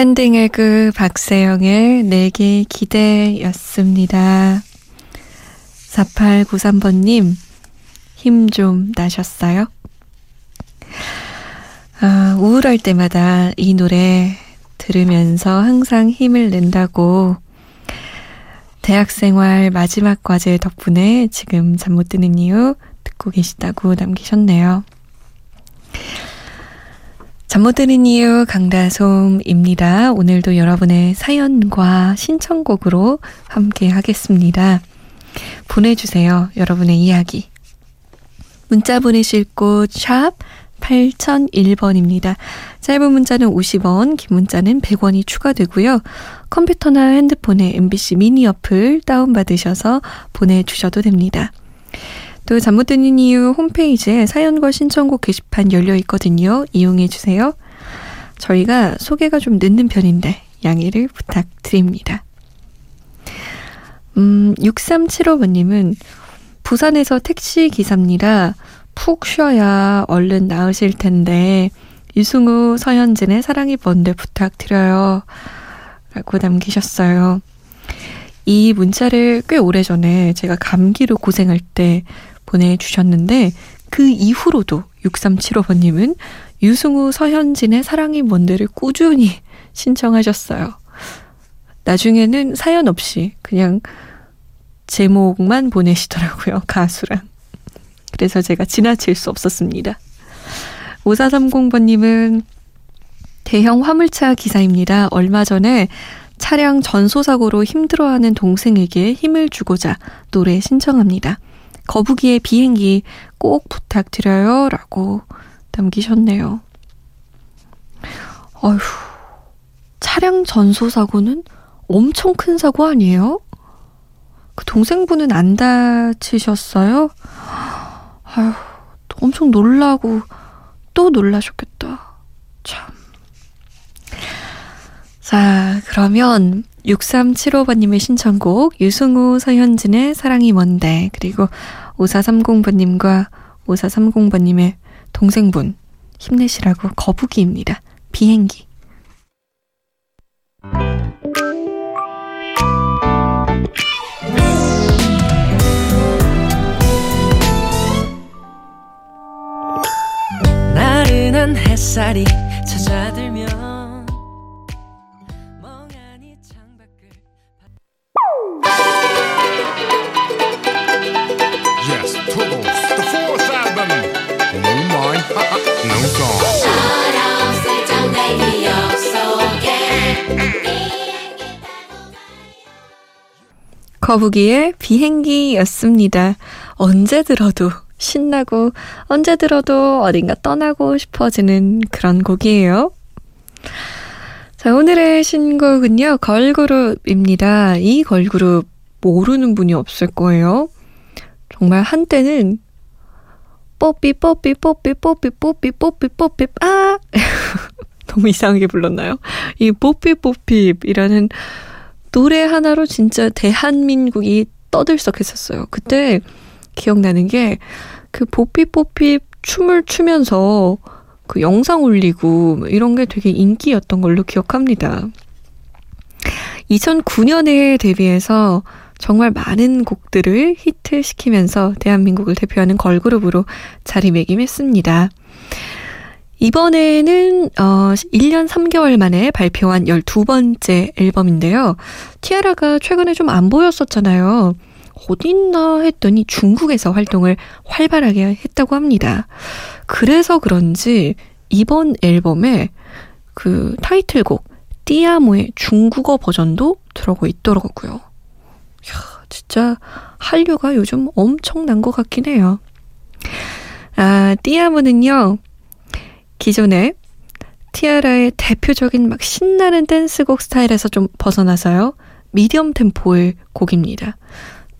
스탠딩 에그 박세영의 내게 기대였습니다. 4893번님, 힘 좀 나셨어요? 아, 우울할 때마다 이 노래 들으면서 항상 힘을 낸다고 대학생활 마지막 과제 덕분에 지금 잠 못 드는 이유 듣고 계시다고 남기셨네요. 잠 못 드는 이유 강다솜입니다. 오늘도 여러분의 사연과 신청곡으로 함께 하겠습니다. 보내주세요. 여러분의 이야기. 문자 보내실 곳 샵 8001번입니다. 짧은 문자는 50원, 긴 문자는 100원이 추가되고요. 컴퓨터나 핸드폰에 MBC 미니 어플 다운받으셔서 보내주셔도 됩니다. 또 잠 못 드는 이유 홈페이지에 사연과 신청곡 게시판 열려 있거든요. 이용해 주세요. 저희가 소개가 좀 늦는 편인데 양해를 부탁드립니다. 음, 6375번님은 부산에서 택시 기사입니다. 푹 쉬어야 얼른 나으실 텐데 유승우 서현진의 사랑이 뭔데 부탁드려요. 라고 남기셨어요. 이 문자를 꽤 오래전에 제가 감기로 고생할 때 보내주셨는데 그 이후로도 6375번님은 유승우 서현진의 사랑이 뭔데를 꾸준히 신청하셨어요. 나중에는 사연 없이 그냥 제목만 보내시더라고요. 가수랑. 그래서 제가 지나칠 수 없었습니다. 5430번님은 대형 화물차 기사입니다. 얼마 전에 차량 전소사고로 힘들어하는 동생에게 힘을 주고자 노래 신청합니다. 거북이의 비행기 꼭 부탁드려요. 라고 남기셨네요. 어휴, 차량 전소 사고는 엄청 큰 사고 아니에요? 그 동생분은 안 다치셨어요? 아휴, 엄청 놀라고 또 놀라셨겠다. 참. 자, 그러면 6375번님의 신청곡 유승우 서현진의 사랑이 뭔데 그리고 5430번님과 5430번님의 동생분 힘내시라고 거북이입니다. 비행기. 나른한 햇살이 찾아들면 거북이의 비행기였습니다. 언제 들어도 신나고 언제 들어도 어딘가 떠나고 싶어지는 그런 곡이에요. 자, 오늘의 신곡은요, 걸그룹입니다. 이 걸그룹 모르는 분이 없을 거예요. 정말 한때는 뽀삐 뽀삐 뽀삐 뽀삐 뽀삐 뽀삐 뽀삐 아 너무 이상하게 불렀나요? 이 뽀삐 뽀삐이라는 노래 하나로 진짜 대한민국이 떠들썩했었어요. 그때 기억나는 게그 뽀삐뽀삐 춤을 추면서 그 영상 올리고 뭐 이런 게 되게 인기였던 걸로 기억합니다. 2009년에 데뷔해서 정말 많은 곡들을 히트시키면서 대한민국을 대표하는 걸그룹으로 자리매김했습니다. 이번에는 어 1년 3개월 만에 발표한 12번째 앨범인데요. 티아라가 최근에 좀 안 보였었잖아요. 어딨나 했더니 중국에서 활동을 활발하게 했다고 합니다. 그래서 그런지 이번 앨범에 그 타이틀곡 띠아모의 중국어 버전도 들어가 있더라고요. 이야, 진짜 한류가 요즘 엄청난 것 같긴 해요. 아, 띠아무는요, 기존에 티아라의 대표적인 막 신나는 댄스곡 스타일에서 좀 벗어나서요, 미디엄 템포의 곡입니다.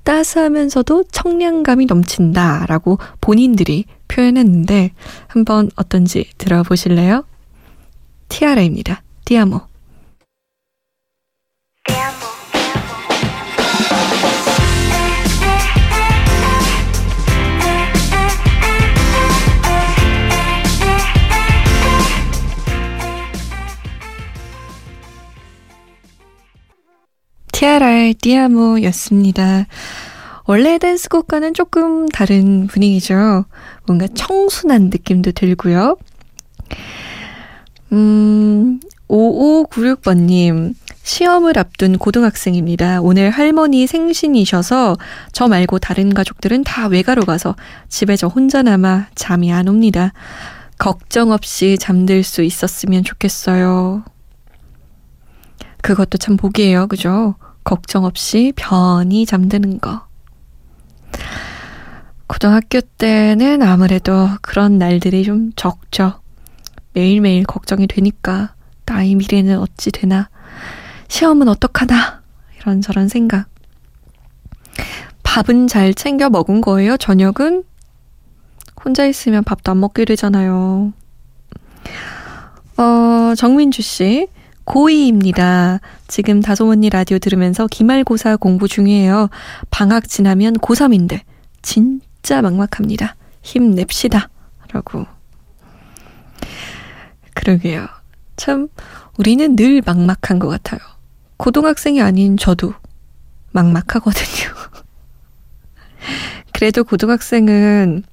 따스하면서도 청량감이 넘친다라고 본인들이 표현했는데, 한번 어떤지 들어보실래요? 티아라입니다. 띠아모. 띠아모였습니다. 원래 댄스곡과는 조금 다른 분위기죠. 뭔가 청순한 느낌도 들고요. 음, 5596번님, 시험을 앞둔 고등학생입니다. 오늘 할머니 생신이셔서 저 말고 다른 가족들은 다 외가로 가서 집에 저 혼자 남아 잠이 안 옵니다. 걱정 없이 잠들 수 있었으면 좋겠어요. 그것도 참 복이에요. 그죠? 걱정 없이 편히 잠드는 거. 고등학교 때는 아무래도 그런 날들이 좀 적죠. 매일매일 걱정이 되니까 나의 미래는 어찌 되나 시험은 어떡하나 이런저런 생각. 밥은 잘 챙겨 먹은 거예요? 저녁은? 혼자 있으면 밥도 안 먹게 되잖아요. 어 정민주 씨 고2입니다. 지금 다솜 언니 라디오 들으면서 기말고사 공부 중이에요. 방학 지나면 고3인데 진짜 막막합니다. 힘냅시다. 라고 그러게요. 참, 우리는 늘 막막한 것 같아요. 고등학생이 아닌 저도 막막하거든요. 그래도 고등학생은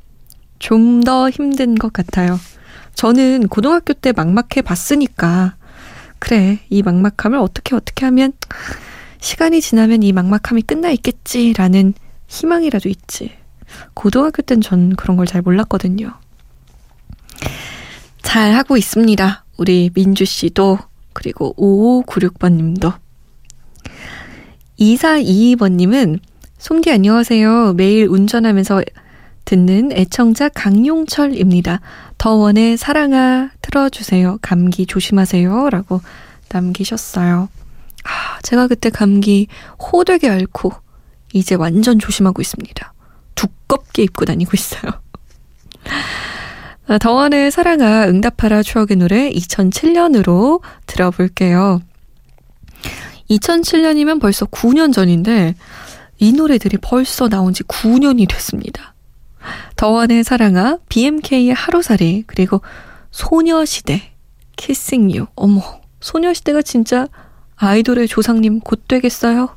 좀 더 힘든 것 같아요. 저는 고등학교 때 막막해 봤으니까, 그래, 이 막막함을 어떻게 어떻게 하면 시간이 지나면 이 막막함이 끝나 있겠지라는 희망이라도 있지. 고등학교 땐 전 그런 걸 잘 몰랐거든요. 잘 하고 있습니다. 우리 민주 씨도 그리고 5596번 님도 2422번 님은 솜디 안녕하세요. 매일 운전하면서 듣는 애청자 강용철입니다. 더원의 사랑아 틀어주세요. 감기 조심하세요. 라고 남기셨어요. 아, 제가 그때 감기 호되게 앓고 이제 완전 조심하고 있습니다. 두껍게 입고 다니고 있어요. 아, 더원의 사랑아 응답하라 추억의 노래 2007년으로 들어볼게요. 2007년이면 벌써 9년 전인데 이 노래들이 벌써 나온 지 9년이 됐습니다. 더원의 사랑아, BMK의 하루살이, 그리고 소녀시대, 키싱 유. 어머, 소녀시대가 진짜 아이돌의 조상님 곧 되겠어요?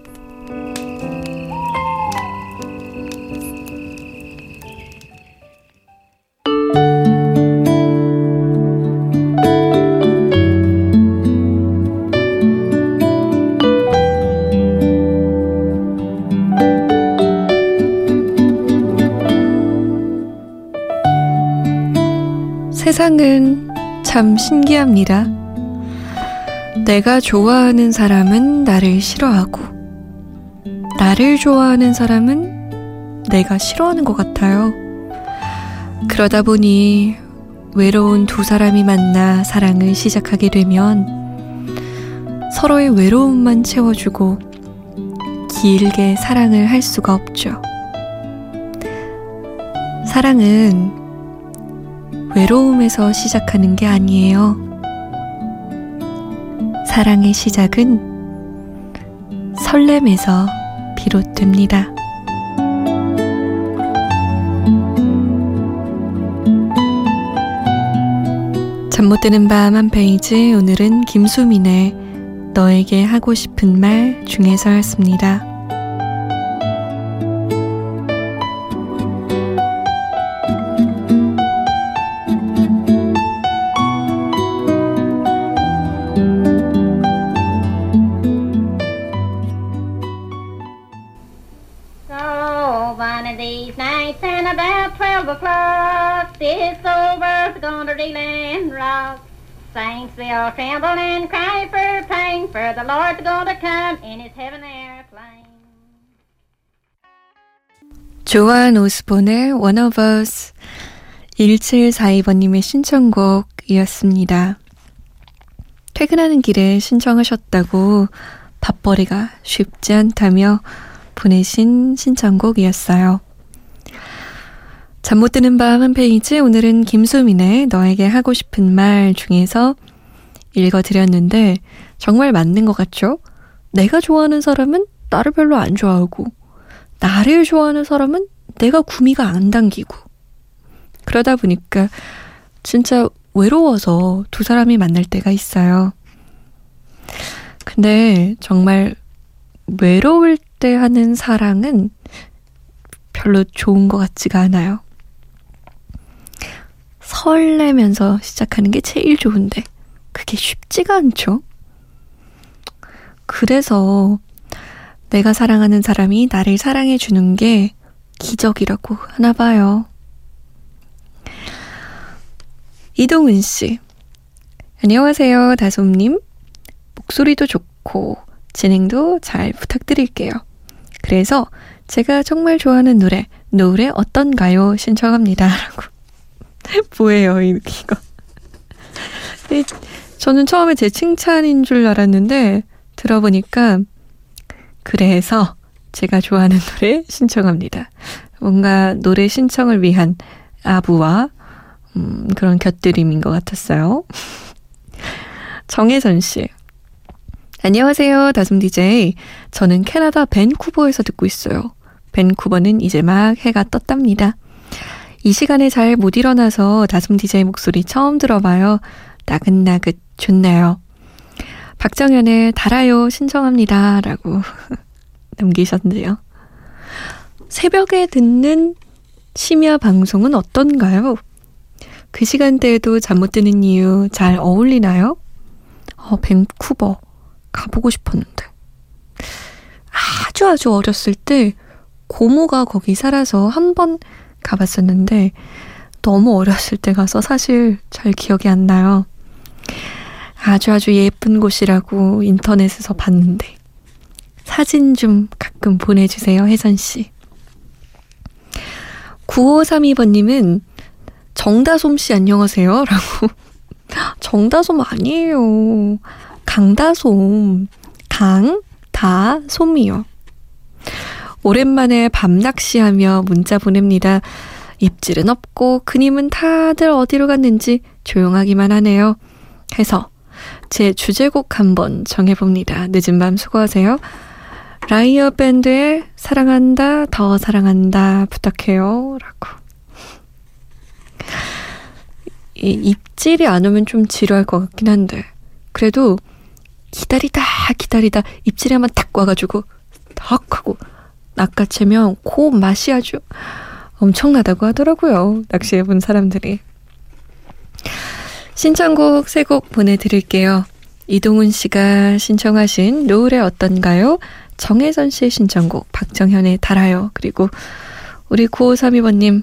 세상은 참 신기합니다. 내가 좋아하는 사람은 나를 싫어하고, 나를 좋아하는 사람은 내가 싫어하는 것 같아요. 그러다 보니 외로운 두 사람이 만나 사랑을 시작하게 되면 서로의 외로움만 채워주고 길게 사랑을 할 수가 없죠. 사랑은 외로움에서 시작하는 게 아니에요. 사랑의 시작은 설렘에서 비롯됩니다. 잠 못 드는 밤 한 페이지 오늘은 김수민의 너에게 하고 싶은 말 중에서였습니다. 12 o'clock, it's over for gonna Dairyland Rock. Saints, they'll tremble and cry for pain, for the Lord's gonna come in his heaven airplane. 조한 오스본의 One of Us 1742번님의 신청곡이었습니다. 퇴근하는 길에 신청하셨다고 밥벌이가 쉽지 않다며 보내신 신청곡이었어요. 잠 못 드는 밤 한 페이지 오늘은 김수민의 너에게 하고 싶은 말 중에서 읽어드렸는데 정말 맞는 것 같죠? 내가 좋아하는 사람은 나를 별로 안 좋아하고 나를 좋아하는 사람은 내가 구미가 안 당기고 그러다 보니까 진짜 외로워서 두 사람이 만날 때가 있어요. 근데 정말 외로울 때 하는 사랑은 별로 좋은 것 같지가 않아요. 설레면서 시작하는 게 제일 좋은데 그게 쉽지가 않죠. 그래서 내가 사랑하는 사람이 나를 사랑해 주는 게 기적이라고 하나 봐요. 이동은 씨. 안녕하세요, 다솜님. 목소리도 좋고, 진행도 잘 부탁드릴게요. 그래서 제가 정말 좋아하는 노래, 노래 어떤가요? 신청합니다. 라고. 뭐예요, 이거. 이, 저는 처음에 제 칭찬인 줄 알았는데, 들어보니까, 그래서 제가 좋아하는 노래 신청합니다. 뭔가 노래 신청을 위한 아부와 음, 그런 곁들임인 것 같았어요. 정혜선 씨. 안녕하세요, 다솜 DJ. 저는 캐나다 밴쿠버에서 듣고 있어요. 밴쿠버는 이제 막 해가 떴답니다. 이 시간에 잘 못 일어나서 다솜 DJ 목소리 처음 들어봐요. 나긋나긋 좋네요. 박정현의 달아요 신청합니다. 라고 남기셨는데요. 새벽에 듣는 심야 방송은 어떤가요? 그 시간대에도 잠 못 드는 이유 잘 어울리나요? 어, 밴쿠버 가보고 싶었는데. 아주 아주 어렸을 때 고모가 거기 살아서 한번 가봤었는데 너무 어렸을 때 가서 사실 잘 기억이 안 나요. 아주 아주 예쁜 곳이라고 인터넷에서 봤는데 사진 좀 가끔 보내주세요, 혜선 씨. 9532번님은 정다솜 씨 안녕하세요. 라고. 정다솜 아니에요. 강다솜. 강, 다, 솜이요. 오랜만에 밤낚시하며 문자 보냅니다. 입질은 없고 그님은 다들 어디로 갔는지 조용하기만 하네요. 해서 제 주제곡 한번 정해봅니다. 늦은 밤 수고하세요. 라이어 밴드의 사랑한다, 더 사랑한다 부탁해요. 라고. 이 입질이 안 오면 좀 지루할 것 같긴 한데 그래도 기다리다 기다리다 입질이 한번 탁 와가지고 탁 하고 낚아채면 그 맛이 아주 엄청나다고 하더라고요. 낚시해본 사람들이. 신청곡 세 곡 보내드릴게요. 이동훈 씨가 신청하신 노래 어떤가요? 정혜선 씨의 신청곡 박정현의 달아요. 그리고 우리 9532번님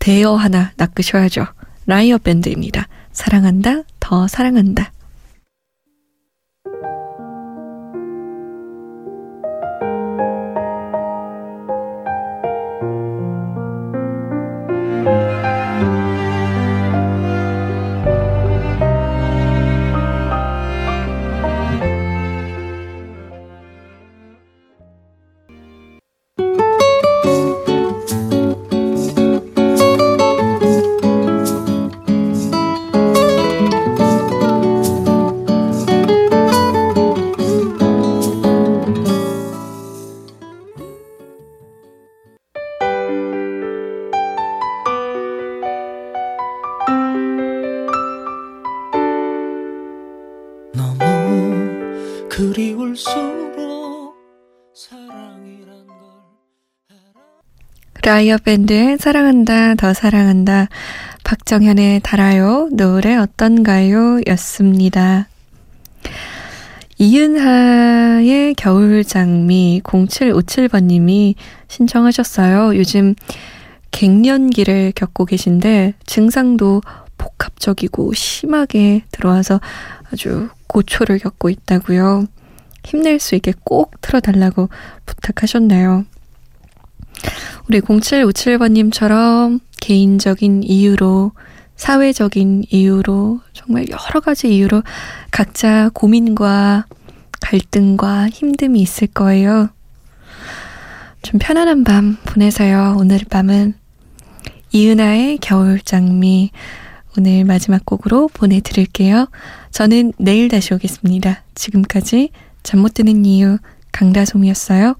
대여 하나 낚으셔야죠. 라이어 밴드입니다. 사랑한다, 더 사랑한다. 라이어 밴드의 사랑한다, 더 사랑한다. 박정현의 달아요, 노래 어떤가요? 였습니다. 이은하의 겨울 장미 0757번님이 신청하셨어요. 요즘 갱년기를 겪고 계신데 증상도 복합적이고 심하게 들어와서 아주 고초를 겪고 있다고요. 힘낼 수 있게 꼭 틀어달라고 부탁하셨네요. 우리 0757번님처럼 개인적인 이유로, 사회적인 이유로, 정말 여러 가지 이유로 각자 고민과 갈등과 힘듦이 있을 거예요. 좀 편안한 밤 보내세요. 오늘 밤은 이은아의 겨울장미 오늘 마지막 곡으로 보내드릴게요. 저는 내일 다시 오겠습니다. 지금까지 잠 못 드는 이유 강다솜이었어요.